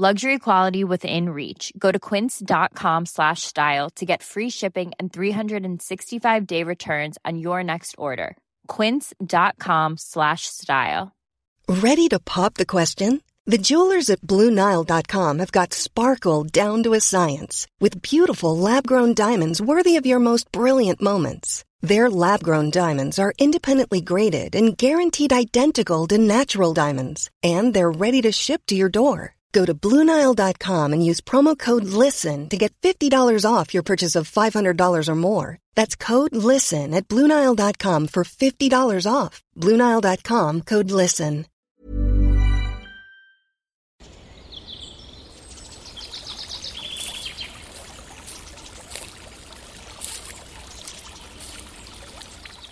Luxury quality within reach. Go to quince.com slash style to get free shipping and 365 day returns on your next order. Quince.com slash style. Ready to pop the question? The jewelers at BlueNile.com have got sparkle down to a science with beautiful lab grown diamonds worthy of your most brilliant moments. Their lab grown diamonds are independently graded and guaranteed identical to natural diamonds, and they're ready to ship to your door. Go to Bluenile.com and use promo code LISTEN to get $50 off your purchase of $500 or more. That's code LISTEN at Bluenile.com for $50 off. Bluenile.com code LISTEN.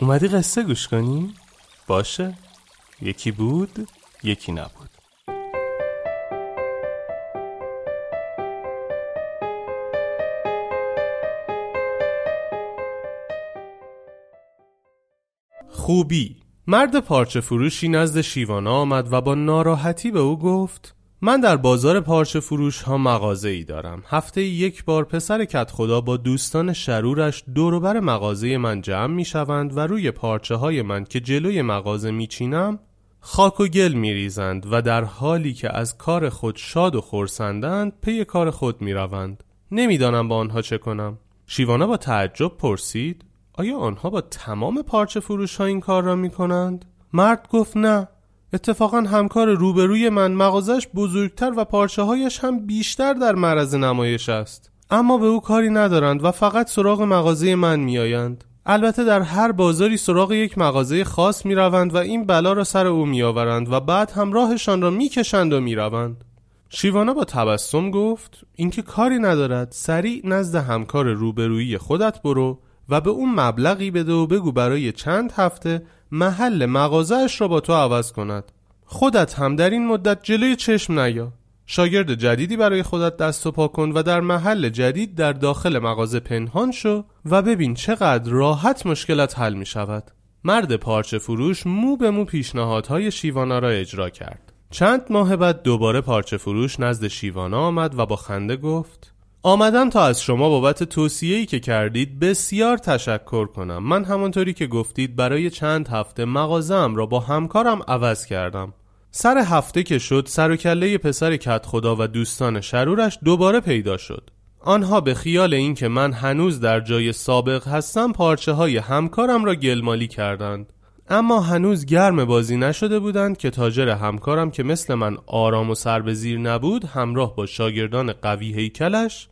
اومدی قصه گوش کنی؟ باشه یکی بود یکی نبود خوبی. مرد پارچه فروشی نزد شیوانا آمد و با ناراحتی به او گفت من در بازار پارچه فروش ها مغازه ای دارم. هفته یک بار پسر کت خدا با دوستان شرورش دوروبر مغازه من جمع می شوند و روی پارچه های من که جلوی مغازه می چینم خاک و گل می ریزند و در حالی که از کار خود شاد و خورسندند پی کار خود می روند نمی‌دانم با آنها چه کنم. شیوانا با تعجب پرسید آیا آنها با تمام پارچه فروش ها این کار را می کنند؟ مرد گفت نه اتفاقا همکار روبروی من مغازش بزرگتر و پارچه هایش هم بیشتر در معرض نمایش است اما به او کاری ندارند و فقط سراغ مغازه من میآیند البته در هر بازاری سراغ یک مغازه خاص می روند و این بلا را سر او می آورند و بعد هم راهشان را می کشند و می روند. شیوانا با تبسم گفت اینکه کاری ندارد سریع نزد همکار روبرویی خودت برو و به اون مبلغی بده و بگو برای چند هفته محل مغازهش را با تو عوض کند. خودت هم در این مدت جلوی چشم نیا. شاگرد جدیدی برای خودت دست و پا کن و در محل جدید در داخل مغازه پنهان شو و ببین چقدر راحت مشکلت حل می شود. مرد پارچه فروش مو به مو پیشنهادهای شیوانا را اجرا کرد. چند ماه بعد دوباره پارچه فروش نزد شیوانا آمد و با خنده گفت آمدم تا از شما بابت توصیه‌ای که کردید بسیار تشکر کنم. من همانطوری که گفتید برای چند هفته مغازم را با همکارم عوض کردم. سر هفته که شد سر و کله پسر کت خدا و دوستان شرورش دوباره پیدا شد. آنها به خیال اینکه من هنوز در جای سابق هستم پارچه های همکارم را گلمالی کردند. اما هنوز گرم بازی نشده بودند که تاجر همکارم که مثل من آرام و سر به زیر نبود همراه با شاگردان قوی هیکلش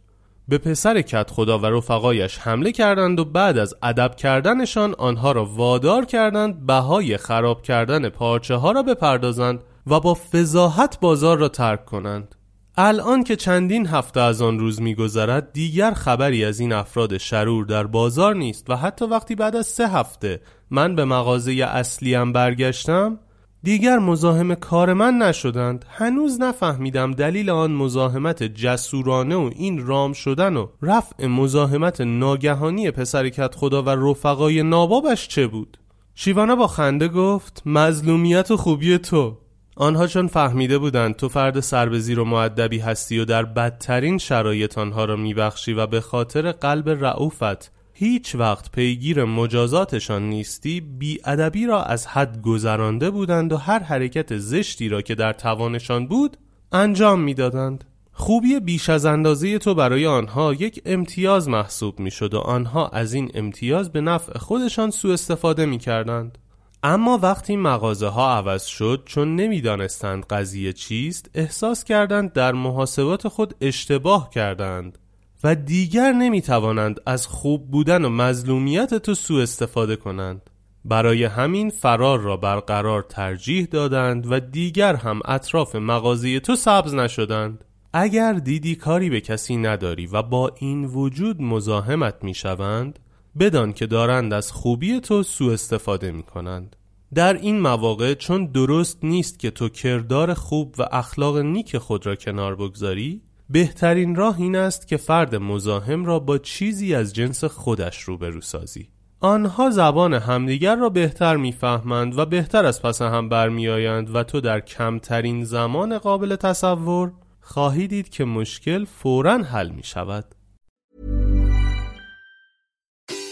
به پسر کت خدا و رفقایش حمله کردند و بعد از ادب کردنشان آنها را وادار کردند بهای خراب کردن پارچه ها را بپردازند و با فضاحت بازار را ترک کنند. الان که چندین هفته از آن روز میگذرد دیگر خبری از این افراد شرور در بازار نیست و حتی وقتی بعد از سه هفته من به مغازه اصلیم برگشتم دیگر مزاحم کار من نشدند. هنوز نفهمیدم دلیل آن مزاحمت جسورانه و این رام شدن و رفع مزاحمت ناگهانی پسرکت خدا و رفقای نابابش چه بود؟ شیوانا با خنده گفت مظلومیت و خوبی تو. آنها چون فهمیده بودند تو فرد سربزیر و معدبی هستی و در بدترین شرایط آنها را میبخشی و به خاطر قلب رعوفت هیچ وقت پیگیر مجازاتشان نیستی ادبی را از حد گذرانده بودند و هر حرکت زشتی را که در توانشان بود انجام می‌دادند. خوبی بیش از اندازه تو برای آنها یک امتیاز محسوب می شد و آنها از این امتیاز به نفع خودشان سوء استفاده می کردند. اما وقتی مغازه ها عوض شد چون نمی‌دانستند قضیه چیست احساس کردند در محاسبات خود اشتباه کردند و دیگر نمی توانند از خوب بودن و مظلومیت تو سوء استفاده کنند. برای همین فرار را برقرار ترجیح دادند و دیگر هم اطراف مغازه تو سبز نشدند. اگر دیدی کاری به کسی نداری و با این وجود مزاحمت می شوند بدان که دارند از خوبی تو سوء استفاده می کنند در این مواقع چون درست نیست که تو کردار خوب و اخلاق نیک خود را کنار بگذاری بهترین راه این است که فرد مزاحم را با چیزی از جنس خودش روبرو سازی آنها زبان همدیگر را بهتر می‌فهمند و بهتر از پس هم برمیآیند و تو در کمترین زمان قابل تصور خواهی دید که مشکل فورا حل می شود.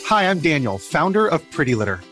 Hi, I'm Daniel, founder of Pretty Litter.